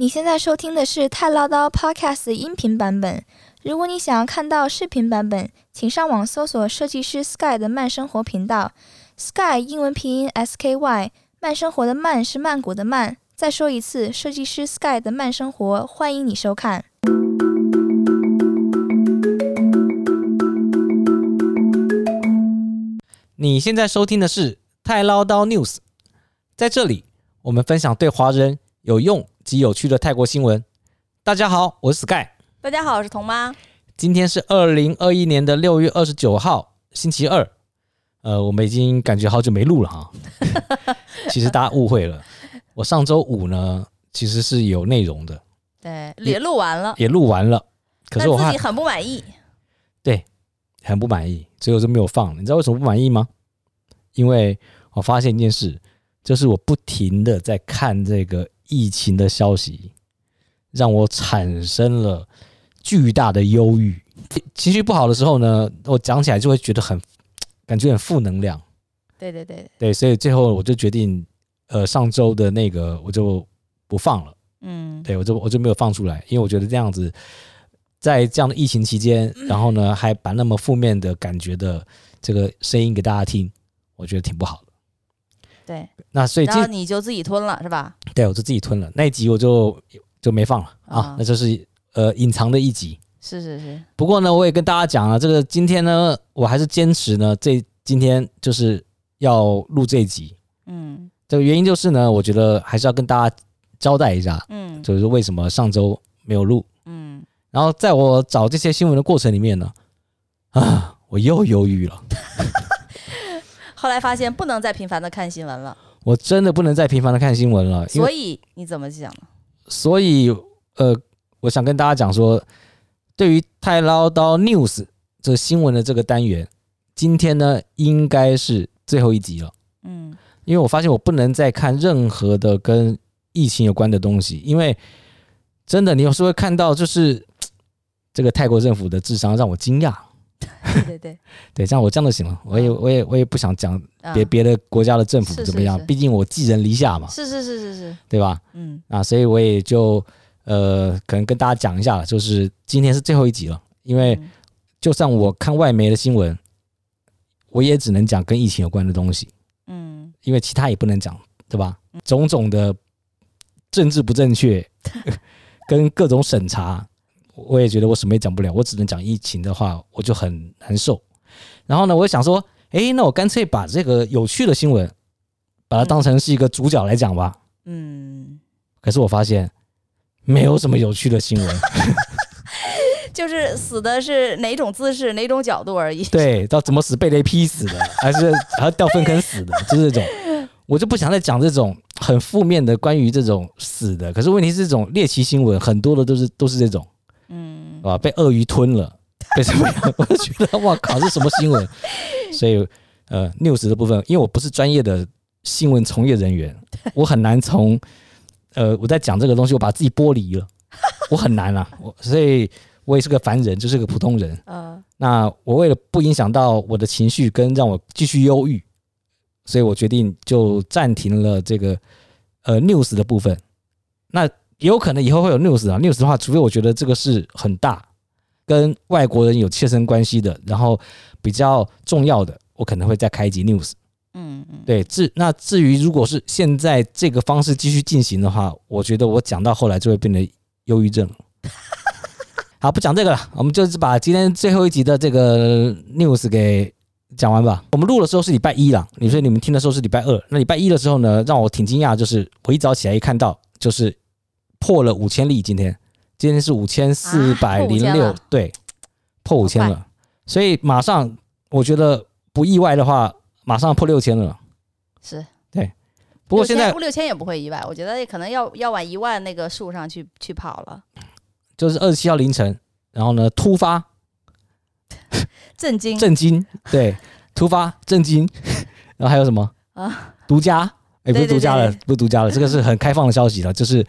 你现在收听的是《太唠叨》Podcast 音频版本。如果你想要看到视频版本，请上网搜索设计师 Sky 的慢生活频道。Sky 英文拼音 S K Y，慢生活的慢是曼谷的慢。再说一次，设计师 Sky 的慢生活，欢迎你收看。你现在收听的是《太唠叨 News》，在这里我们分享对华人有用及有趣的泰国新闻。大家好，我是 Sky。大家好，我是童妈。今天是二零二一年的六月二十九号，星期二。呃，我们已经感觉好久没录了哈。其实大家误会了，我上周五呢其实是有内容的，对，也录完了，也录完了。可是我自己很不满意。对。很不满意，所以我就没有放。你知道为什么不满意吗？因为我发现一件事，就是我不停的在看这个疫情的消息，让我产生了巨大的忧郁。情绪不好的时候呢，我讲起来就会觉得很 感觉很负能量。对对对对，所以最后我就决定，呃，上周的那个我就不放了。嗯，对，我就我就没有放出来，因为我觉得这样子。在这样的疫情期间，然后呢，还把那么负面的感觉的这个声音给大家听，我觉得挺不好的。对，那所以这你就自己吞了是吧？对，我就自己吞了那一集，我就就没放了啊。那就是呃隐藏的一集。是是是。不过呢，我也跟大家讲了，这个今天呢，我还是坚持呢，这今天就是要录这一集。嗯。这个原因就是呢，我觉得还是要跟大家交代一下。嗯。就是为什么上周没有录。嗯。然后在我找这些新闻的过程里面呢，啊，我又犹豫了。后来发现不能再频繁的看新闻了。我真的不能再频繁的看新闻了。所以你怎么想？所以呃，我想跟大家讲说，对于太唠叨 news 这新闻的这个单元，今天呢应该是最后一集了。嗯，因为我发现我不能再看任何的跟疫情有关的东西，因为真的你有时候会看到就是。这个泰国政府的智商让我惊讶。对对对，对，这样 我这样就行了。我也我也我也不想讲别别的国家的政府怎么样，毕竟我寄人篱下嘛。是是是是是，对吧？嗯啊，所以我也就呃，可能跟大家讲一下，就是今天是最后一集了。因为就算我看外媒的新闻，我也只能讲跟疫情有关的东西。嗯，因为其他也不能讲，对吧？种种的政治不正确，跟各种审查。我也觉得我什么也讲不了，我只能讲疫情的话，我就很难受。然后呢，我想说，哎，那我干脆把这个有趣的新闻，把它当成是一个主角来讲吧。嗯。可是我发现，没有什么有趣的新闻。就是死的是哪种姿势、哪种角度而已。对，到怎么死，被雷劈死的，还是还要掉粪坑死的，就是这种。我就不想再讲这种很负面的关于这种死的。可是问题是，这种猎奇新闻很多的都是都是这种。嗯，啊，被鳄鱼吞了，被什么样？我就觉得，哇靠，这是什么新闻？所以，呃，news 的部分，因为我不是专业的新闻从业人员，我很难从，呃，我在讲这个东西，我把自己剥离了，我很难啊。我，所以我也是个凡人，就是个普通人。嗯，那我为了不影响到我的情绪，跟让我继续忧郁，所以我决定就暂停了这个呃 news 的部分。那。也有可能以后会有 news 啊，news 的话，除非我觉得这个是很大，跟外国人有切身关系的，然后比较重要的，我可能会再开一集 news。嗯嗯，对，至那至于如果是现在这个方式继续进行的话，我觉得我讲到后来就会变得忧郁症。好，不讲这个了，我们就是把今天最后一集的这个 news 给讲完吧。我们录的时候是礼拜一了，你说你们听的时候是礼拜二，那礼拜一的时候呢，让我挺惊讶，就是我一早起来一看到就是。破了五千例，今天。今天是五千四百零六，对，破五千了，所以马上我觉得不意外的话，马上破六千了，是。对。不过现在六千也不会意外，我觉得可能要要往一万那个数上去去跑了。就是二十七号凌晨，然后呢突发。震惊。震惊，对，突发震惊，然后还有什么？啊？独家？哎，不是独家了，不是独家了，这个是很开放的消息了，就是。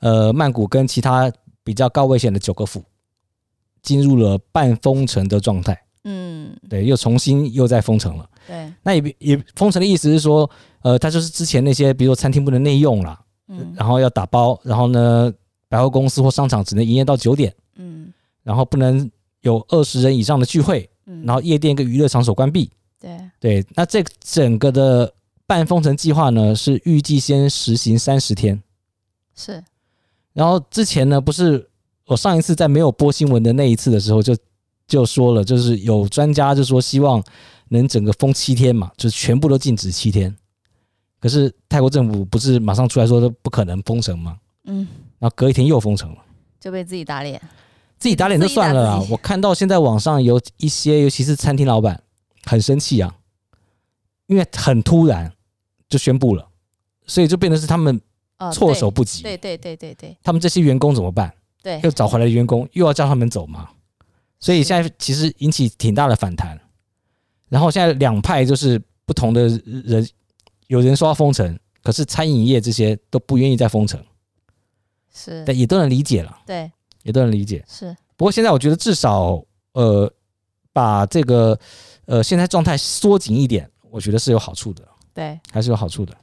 呃，曼谷跟其他比较高危险的九个府进入了半封城的状态。嗯，对，又重新又在封城了。对，那也也封城的意思是说，呃，它就是之前那些，比如说餐厅不能内用了，嗯，然后要打包，然后呢，百货公司或商场只能营业到九点，嗯然后不能有二十人以上的聚会，嗯，然后夜店跟娱乐场所关闭。对，对，那这整个的半封城计划呢，是预计先实行三十天。是，然后之前呢，不是我上一次在没有播新闻的那一次的时候就，就就说了，就是有专家就说希望能整个封七天嘛，就是全部都禁止七天。可是泰国政府不是马上出来说都不可能封城吗？嗯，然后隔一天又封城了，就被自己打脸。自己打脸就算了啦我看到现在网上有一些，尤其是餐厅老板很生气啊，因为很突然就宣布了，所以就变成是他们哦，措手不及。对对对对对他们这些员工怎么办？对又找回来的员工又要叫他们走嘛，所以现在其实引起挺大的反弹。然后现在两派就是不同的人，有人说要封城，可是餐饮业这些都不愿意再封城，是，但也都能理解了，对也都能理解。是，不过现在我觉得至少呃把这个呃现在状态缩紧一点，我觉得是有好处的，对。还是有好处的。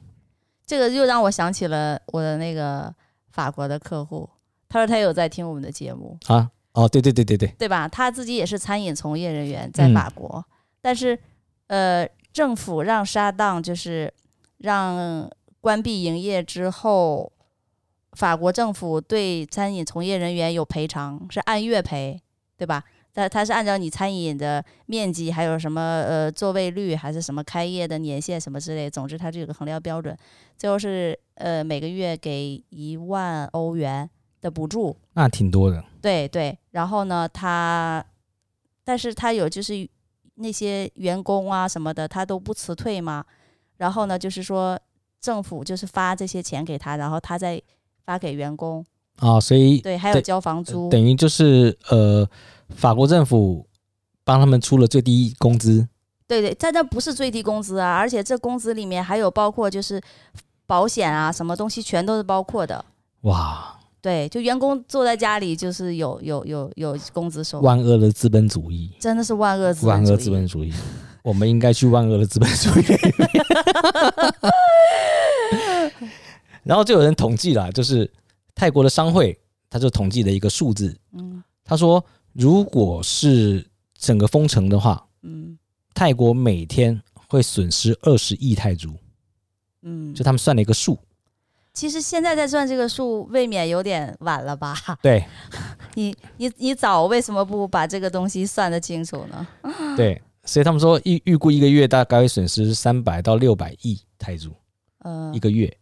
这个又让我想起了我的那个法国的客户，他说他有在听我们的节目，啊，哦，对对对对对，对吧？他自己也是餐饮从业人员，在法国，但是呃，政府让沙当就是让关闭营业之后，法国政府对餐饮从业人员有赔偿，是按月赔，对吧？但他是按照你餐饮的面积，还有什么呃座位率，还是什么开业的年限什么之类，总之它这个衡量标准，最后是呃每个月给一万欧元的补助。那挺多的。对对，然后呢，他，但是他有就是那些员工啊什么的，他都不辞退嘛。然后呢，就是说政府就是发这些钱给他，然后他再发给员工。啊，所以对，还有交房租。等于就是呃，法国政府帮他们出了最低工资。对对，但那不是最低工资啊，而且这工资里面还有包括就是保险啊，什么东西全都是包括的。哇，对，就员工坐在家里就是有有有有工资收。万恶的资本主义，真的是万恶资万恶。资本主义，我们应该去万恶的资本主义。然后就有人统计了，就是泰国的商会，他就统计了一个数字，嗯。他说，如果是整个封城的话，嗯。泰国每天会损失二十亿泰铢，嗯，就他们算了一个数。其实现在在算这个数，未免有点晚了吧？对。你你你早为什么不把这个东西算得清楚呢？对，所以他们说预预估一个月大概会损失三百到六百亿泰铢嗯、一个月，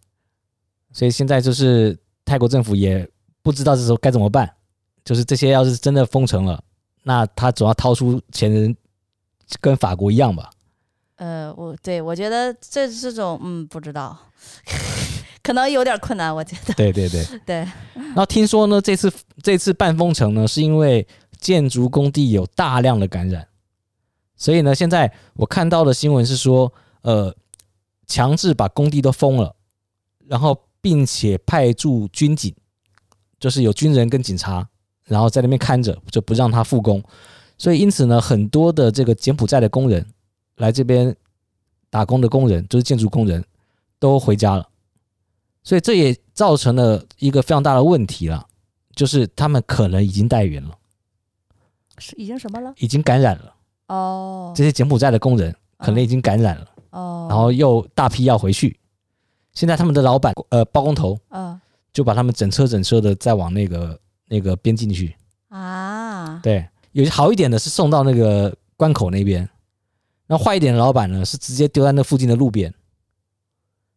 所以现在就是泰国政府也不知道这时候该怎么办，就是这些要是真的封城了，那他总要掏出钱，跟法国一样吧？呃，我对我觉得这这种嗯不知道，可能有点困难，我觉得对对对。对，然后 听说呢，这次这次半封城呢，是因为建筑工地有大量的感染，所以呢，现在我看到的新闻是说，呃，强制把工地都封了，然后并且派驻军警，就是有军人跟警察，然后在那边看着，就不让他复工。所以因此呢，很多的这个柬埔寨的工人来这边打工的工人，就是建筑工人，都回家了。所以这也造成了一个非常大的问题了，就是他们可能已经带源了，是已经什么了？已经感染了。哦这些柬埔寨的工人可能已经感染了，哦，然后又大批要回去。现在他们的老板呃包工头嗯。就把他们整车整车的再往那个那个边境去。啊，对，有些好一点的是送到那个关口那边，那坏一点的老板呢是直接丢在那附近的路边，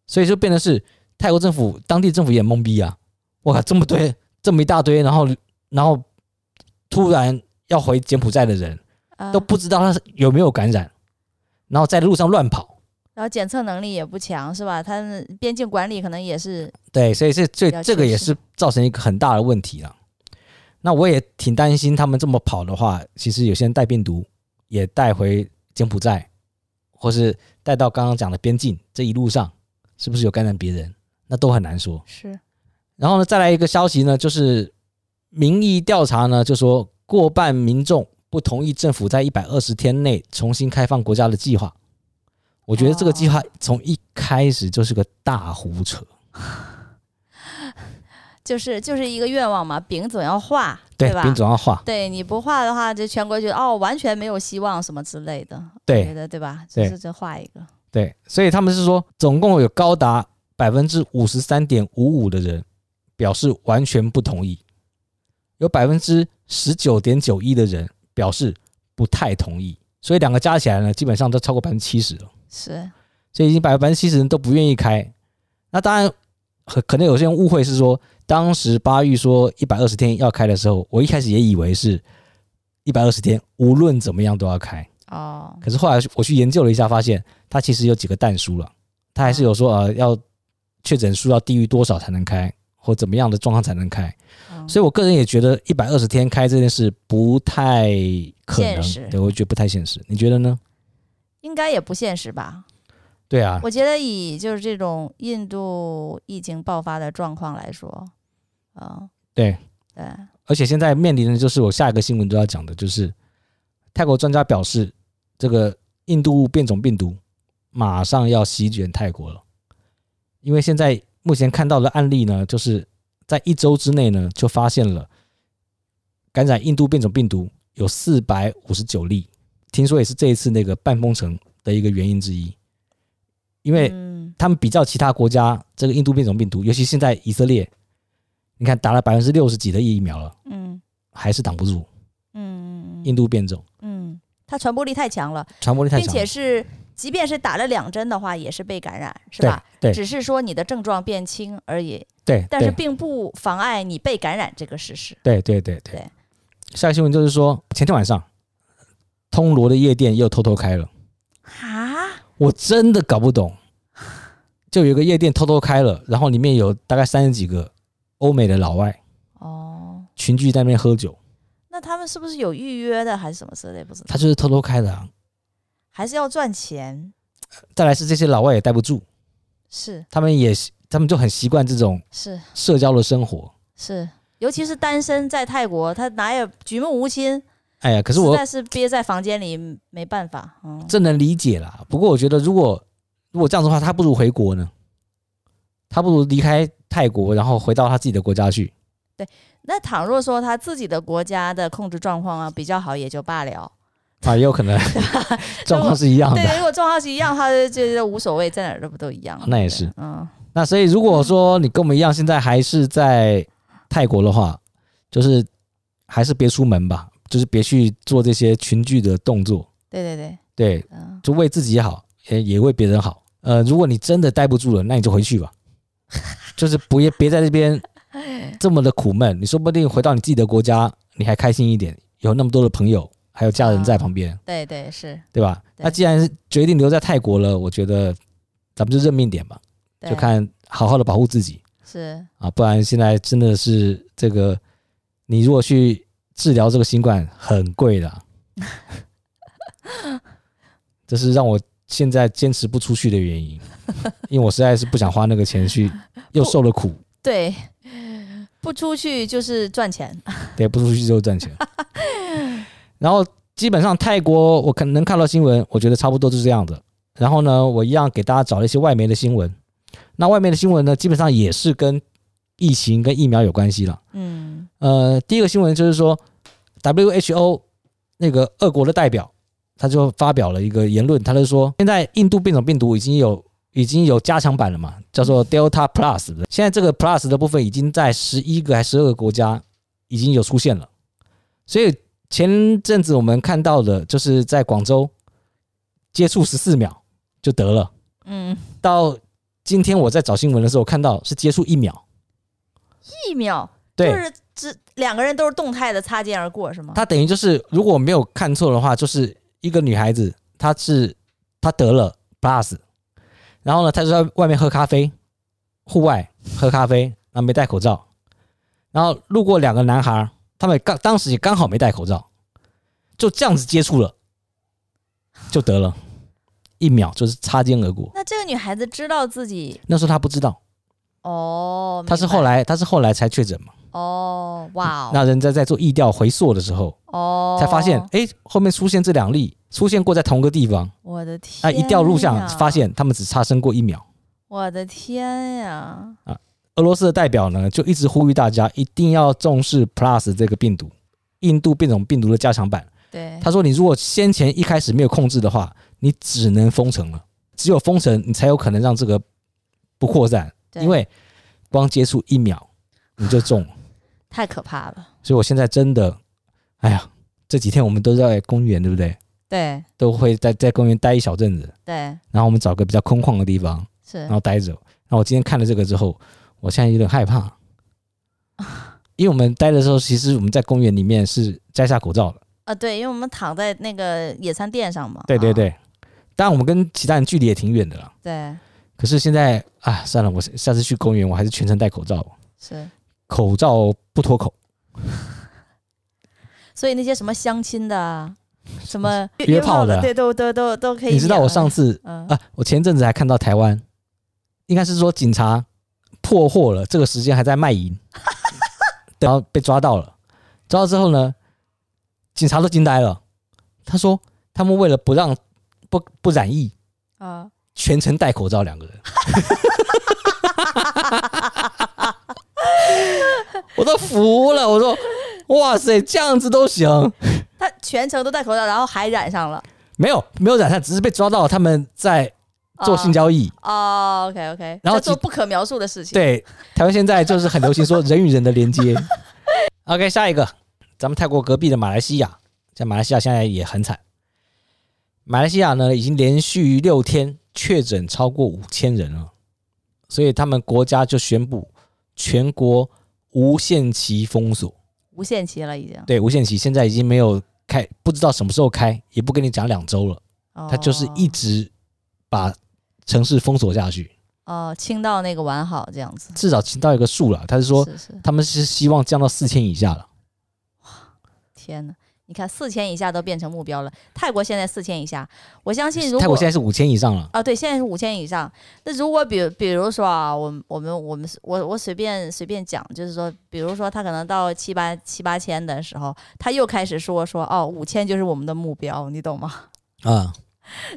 所以就变成是泰国政府、当地政府也懵逼啊！我靠，这么堆，这么一大堆，然后然后突然要回柬埔寨的人啊都不知道他是有没有感染，然后在路上乱跑，然后检测能力也不强，是吧？他们边境管理可能也是对，所以这这这个也是造成一个很大的问题了。那我也挺担心他们这么跑的话，其实有些人带病毒也带回柬埔寨，或是带到刚刚讲的边境，这一路上是不是有感染别人，那都很难说。是然后呢，再来一个消息呢，就是民意调查呢，就说过半民众不同意政府在一百二十天内重新开放国家的计划。我觉得这个计划从一开始就是个大胡扯。就是就是一个愿望嘛，饼总要画，对吧？饼总要画，对，你不画的话，就全国觉得哦，完全没有希望什么之类的，对的对吧？就是就画一个，对，所以他们是说，总共有高达百分之五十三点五五的人表示完全不同意，有百分之十九点九一的人表示不太同意，所以两个加起来呢，基本上都超过百分之七十了。是，所以已经百分之七十人都不愿意开。那当然，可能有些人误会是说，当时巴玉说一百二十天要开的时候，我一开始也以为是一百二十天无论怎么样都要开。哦，可是后来我去研究了一下，发现他其实有几个但书了，他还是有说呃要确诊数要低于多少才能开，或怎么样的状况才能开。所以我个人也觉得一百二十天开这件事不太可能，对，我觉得不太现实。你觉得呢？应该也不现实吧？对啊，我觉得以就是这种印度疫情爆发的状况来说，啊，对对，而且现在面临的就是我下一个新闻都要讲的，就是泰国专家表示，这个印度变种病毒马上要席卷泰国了，因为现在目前看到的案例呢，就是在一周之内呢，就发现了感染印度变种病毒有四百五十九例。听说也是这一次那个半封城的一个原因之一，因为他们比较其他国家，这个印度变种病毒，尤其现在以色列，你看打了百分之六十几的疫苗了，嗯，还是挡不住，嗯，印度变种，嗯，它传播力太强了，传播力太强，并且是即便是打了两针的话，也是被感染，是吧？对，只是说你的症状变轻而已，对，但是并不妨碍你被感染这个事实。对对对对，对。下一个新闻就是说，前天晚上。通罗的夜店又偷偷开了啊！我真的搞不懂，就有一个夜店偷偷开了，然后里面有大概三十几个欧美的老外哦，群聚在那边喝酒。那他们是不是有预约的，还是什么之类？不知道。他就是偷偷开的啊，还是要赚钱？再来是这些老外也待不住，是他们也他们就很习惯这种是社交的生活，是尤其是单身在泰国，他哪有举目无亲？哎呀，可是我实在是憋在房间里没办法，嗯，这能理解啦。不过我觉得，如果如果这样子的话，他不如回国呢，他不如离开泰国，然后回到他自己的国家去。对，那倘若说他自己的国家的控制状况啊比较好，也就罢了。啊，也有可能 状况是一样的。对，如果状况是一样，他就觉得无所谓，在哪儿都不都一样。那也是，嗯。那所以如果说你跟我们一样，现在还是在泰国的话，就是还是别出门吧。就是别去做这些群聚的动作。对对对对，就为自己好，也也为别人好。呃，如果你真的待不住了，那你就回去吧。就是不要别在这边这么的苦闷。你说不定回到你自己的国家，你还开心一点，有那么多的朋友，还有家人在旁边。哦、对对是，对吧？那既然是决定留在泰国了，我觉得咱们就认命点吧，就看好好的保护自己。是啊，不然现在真的是这个，你如果去。治疗这个新冠很贵的，这是让我现在坚持不出去的原因，因为我实在是不想花那个钱去，又受了苦。对，不出去就是赚钱。对，不出去就是赚钱。然后基本上泰国我可能看到新闻，我觉得差不多就是这样的。然后呢，我一样给大家找了一些外媒的新闻。那外面的新闻呢，基本上也是跟。疫情跟疫苗有关系了，嗯，呃，第一个新闻就是说，WHO 那个俄国的代表，他就发表了一个言论，他就说，现在印度变种病毒已经有已经有加强版了嘛，叫做 Delta Plus，现在这个 Plus 的部分已经在十一个还十二个国家已经有出现了，所以前阵子我们看到的就是在广州接触十四秒就得了，嗯，到今天我在找新闻的时候看到是接触一秒。一秒，对，就是这两个人都是动态的擦肩而过，是吗？他等于就是，如果我没有看错的话，就是一个女孩子，她是她得了 plus，然后呢，她就在外面喝咖啡，户外喝咖啡，然后没戴口罩，然后路过两个男孩，他们刚当时也刚好没戴口罩，就这样子接触了，就得了，一秒就是擦肩而过。那这个女孩子知道自己？那时候她不知道。哦，她是后来，她是后来才确诊嘛？哦，哇哦！那人家在做意调回溯的时候，哦，才发现，哎，后面出现这两例，出现过在同个地方。我的天！那一调录像发现，他们只差生过一秒。我的天呀！啊，俄罗斯的代表呢，就一直呼吁大家一定要重视 Plus 这个病毒，印度变种病毒的加强版。对，他说，你如果先前一开始没有控制的话，你只能封城了，只有封城，你才有可能让这个不扩散，因为光接触一秒你就中了，太可怕了。所以我现在真的，哎呀，这几天我们都在公园，对不对？对，都会在在公园待一小阵子。对，然后我们找个比较空旷的地方，是，然后待着。然后我今天看了这个之后，我现在有点害怕，因为我们待的时候，其实我们在公园里面是摘下口罩的。啊，对，因为我们躺在那个野餐垫上嘛。对对对，当然我们跟其他人距离也挺远的了。对。可是现在啊，算了，我下次去公园，我还是全程戴口罩。是。口罩不脱口。所以那些什么相亲的。什么约炮的，对，都都都都可以。你知道我上次、嗯、啊，我前阵子还看到台湾，应该是说警察破获了，这个时间还在卖淫，然后被抓到了。抓到之后呢，警察都惊呆了。他说他们为了不让不不染疫啊，全程戴口罩，两个人。我都服了，我说哇塞，这样子都行。他全程都戴口罩，然后还染上了？没有，没有染上，只是被抓到他们在做性交易。哦、oh, oh,，OK OK，然后做不可描述的事情。对，台湾现在就是很流行说人与人的连接。OK，下一个，咱们泰国隔壁的马来西亚，在马来西亚现在也很惨。马来西亚呢，已经连续六天确诊超过五千人了，所以他们国家就宣布全国无限期封锁。无限期了，已经对无限期，现在已经没有开，不知道什么时候开，也不跟你讲两周了。哦，他就是一直把城市封锁下去。哦，清到那个完好这样子，至少清到一个数了。他是说，是是他们是希望降到四千以下了。哇，天哪！你看四千以下都变成目标了，泰国现在四千以下，我相信如果泰国现在是五千以上了啊，对，现在是五千以上。那如果比比如说啊，我我们我们我我随便随便讲，就是说，比如说他可能到七八七八千的时候，他又开始说说哦，五千就是我们的目标，你懂吗？啊，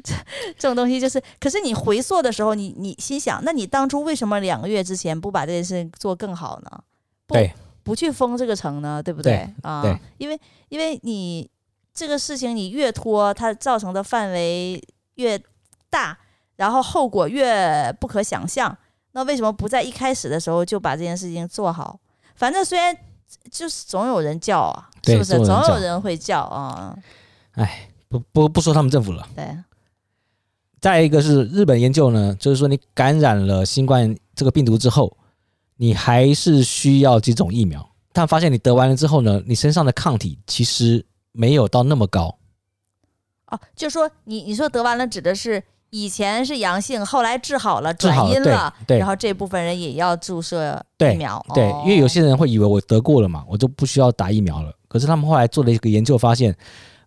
这这种东西就是，可是你回溯的时候，你你心想，那你当初为什么两个月之前不把这件事情做更好呢？对。不去封这个城呢，对不对？对啊，对，因为因为你这个事情你越拖，它造成的范围越大，然后后果越不可想象。那为什么不在一开始的时候就把这件事情做好？反正虽然就是总有人叫啊，是不是？总有人会叫啊。哎，不不不说他们政府了。对。再一个是日本研究呢，就是说你感染了新冠这个病毒之后。你还是需要接种疫苗，但发现你得完了之后呢，你身上的抗体其实没有到那么高。哦，就说你你说得完了指的是以前是阳性，后来治好了转阴了，然后这部分人也要注射疫苗。对，对，因为有些人会以为我得过了嘛，我就不需要打疫苗了。可是他们后来做了一个研究，发现，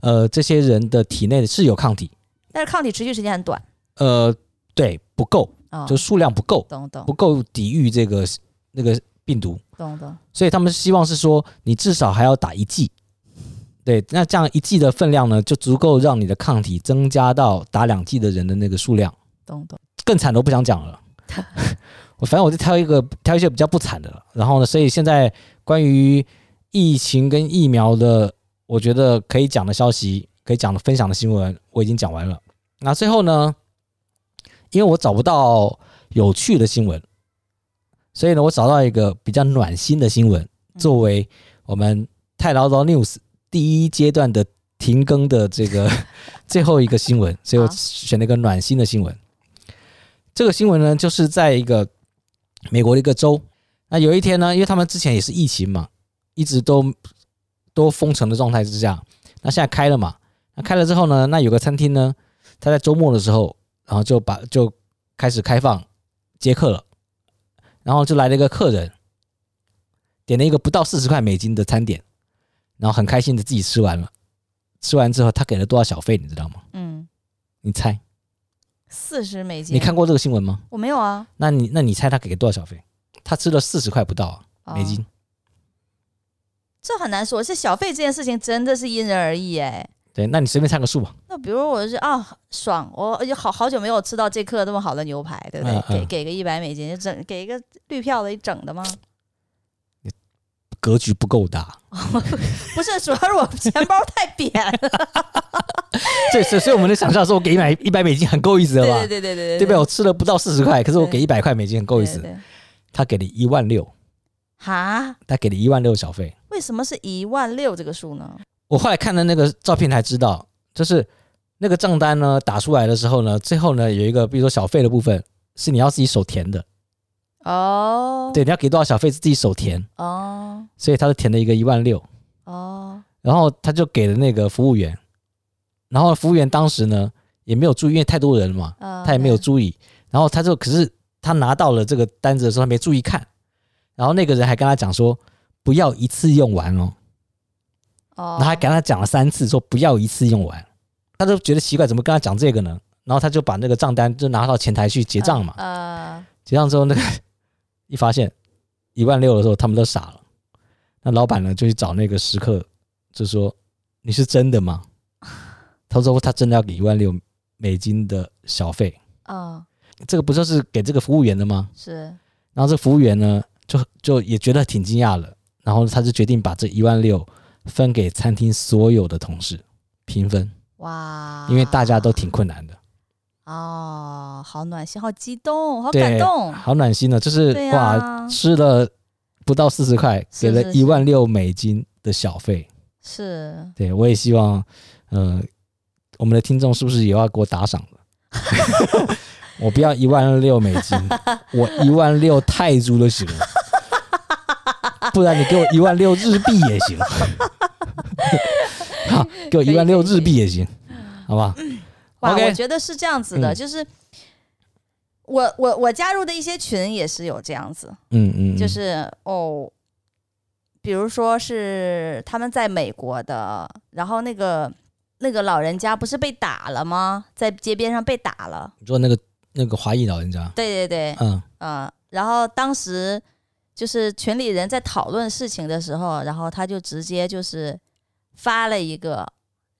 呃，这些人的体内是有抗体，但是抗体持续时间很短。呃，对，不够，就数量不够，懂懂，不够抵御这个。那个病毒，懂懂，所以他们希望是说，你至少还要打一剂，对，那这样一剂的分量呢，就足够让你的抗体增加到打两剂的人的那个数量，懂懂。更惨都不想讲了，我反正我就挑一个，挑一些比较不惨的了。然后呢，所以现在关于疫情跟疫苗的，我觉得可以讲的消息，可以讲的分享的新闻，我已经讲完了。那最后呢，因为我找不到有趣的新闻。所以呢，我找到一个比较暖心的新闻，作为我们泰劳劳 news 第一阶段的停更的这个 最后一个新闻，所以我选了一个暖心的新闻。这个新闻呢，就是在一个美国的一个州，那有一天呢，因为他们之前也是疫情嘛，一直都都封城的状态之下，那现在开了嘛，那开了之后呢，那有个餐厅呢，他在周末的时候，然后就把就开始开放接客了。然后就来了一个客人，点了一个不到四十块美金的餐点，然后很开心的自己吃完了。吃完之后，他给了多少小费，你知道吗？嗯，你猜？四十美金。你看过这个新闻吗？我没有啊。那你那你猜他给了多少小费？他吃了四十块不到啊，美金。哦，这很难说，是小费这件事情真的是因人而异哎。对，那你随便唱个数吧。那比如我是啊，爽，我好好久没有吃到这客这么好的牛排，对不对？嗯嗯、给给个一百美金，整给一个绿票的一整的吗？格局不够大，不是，主要是我钱包太扁了。对，所以所以我们的想象说，我给一百一百美金很够意思了吧？对对对对对，对不对？我吃了不到四十块，可是我给一百块美金很够意思。他给了一万六，哈？他给了一万六小费。为什么是一万六这个数呢？我后来看的那个照片才知道，就是那个账单呢打出来的时候呢，最后呢有一个，比如说小费的部分是你要自己手填的。哦，对，你要给多少小费是自己手填。哦，所以他就填了一个一万六。哦，然后他就给了那个服务员，然后服务员当时呢也没有注意，因为太多人了嘛，哦、他也没有注意，然后他就可是他拿到了这个单子的时候他没注意看，然后那个人还跟他讲说不要一次用完哦，哦，然后还跟他讲了三次说不要一次用完，他就觉得奇怪，怎么跟他讲这个呢？然后他就把那个账单就拿到前台去结账嘛，呃，呃结账之后那个。一发现一万六的时候，他们都傻了。那老板呢就去找那个食客，就说：“你是真的吗？” 他说：“他真的要给一万六美金的小费。”哦，这个不就是给这个服务员的吗？是。然后这服务员呢，就就也觉得挺惊讶的。然后他就决定把这一万六分给餐厅所有的同事平分。哇！因为大家都挺困难的。哦，好暖心，好激动，好感动，好暖心呢，就是、啊、哇，吃了不到四十块，给了一万六美金的小费，是，对，我也希望，呃，我们的听众是不是也要给我打赏了？我不要一万六美金，我一万六泰铢都行了，不然你给我一万六日币也行 好，给我一万六日币也行，好吧？哇我觉得是这样子的，嗯、就是我我我加入的一些群也是有这样子，嗯嗯，就是哦，比如说是他们在美国的，然后那个那个老人家不是被打了吗？在街边上被打了。你说那个那个华裔老人家？对对对，嗯嗯、呃，然后当时就是群里人在讨论事情的时候，然后他就直接就是发了一个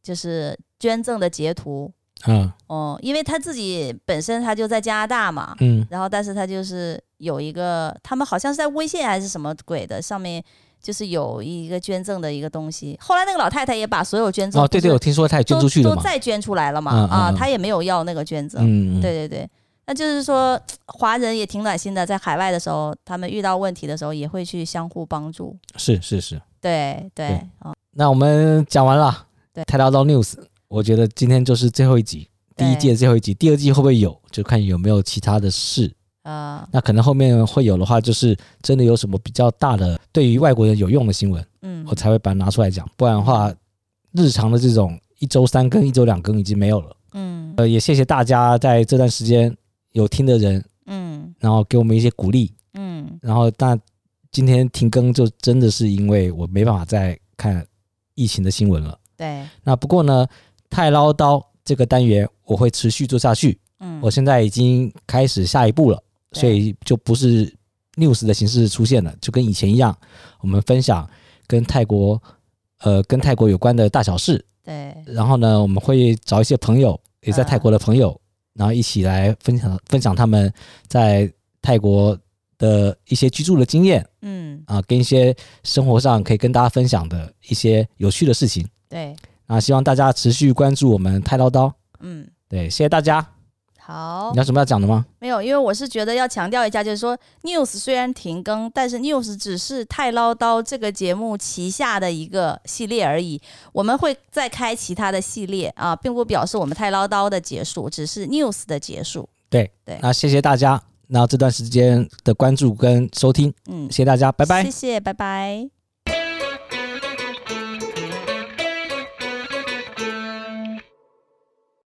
就是捐赠的截图。嗯哦，因为他自己本身他就在加拿大嘛，嗯，然后但是他就是有一个，他们好像是在微信还是什么鬼的上面，就是有一个捐赠的一个东西。后来那个老太太也把所有捐赠哦，对对，我听说她也捐出去了都，都再捐出来了嘛，嗯嗯、啊，他也没有要那个捐赠，嗯，对对对，那就是说华人也挺暖心的，在海外的时候，他们遇到问题的时候也会去相互帮助，是是是，对对，对哦，那我们讲完了，对，太唠叨 news。我觉得今天就是最后一集，第一季的最后一集，第二季会不会有，就看有没有其他的事啊。那可能后面会有的话，就是真的有什么比较大的对于外国人有用的新闻，嗯，我才会把它拿出来讲。不然的话，日常的这种一周三更、一周两更已经没有了。嗯，呃，也谢谢大家在这段时间有听的人，嗯，然后给我们一些鼓励，嗯，然后但今天停更就真的是因为我没办法再看疫情的新闻了。对，那不过呢。太唠叨这个单元我会持续做下去。嗯，我现在已经开始下一步了，所以就不是 news 的形式出现了，就跟以前一样，我们分享跟泰国呃跟泰国有关的大小事。对，然后呢，我们会找一些朋友也在泰国的朋友，然后一起来分享分享他们在泰国的一些居住的经验。嗯，啊，跟一些生活上可以跟大家分享的一些有趣的事情。对。啊，希望大家持续关注我们泰唠叨。嗯，对，谢谢大家。好，你有什么要讲的吗？没有，因为我是觉得要强调一下，就是说，News 虽然停更，但是 News 只是太唠叨这个节目旗下的一个系列而已。我们会再开其他的系列啊，并不表示我们太唠叨的结束，只是 News 的结束。对对，那谢谢大家，那这段时间的关注跟收听，嗯，谢谢大家，拜拜。谢谢，拜拜。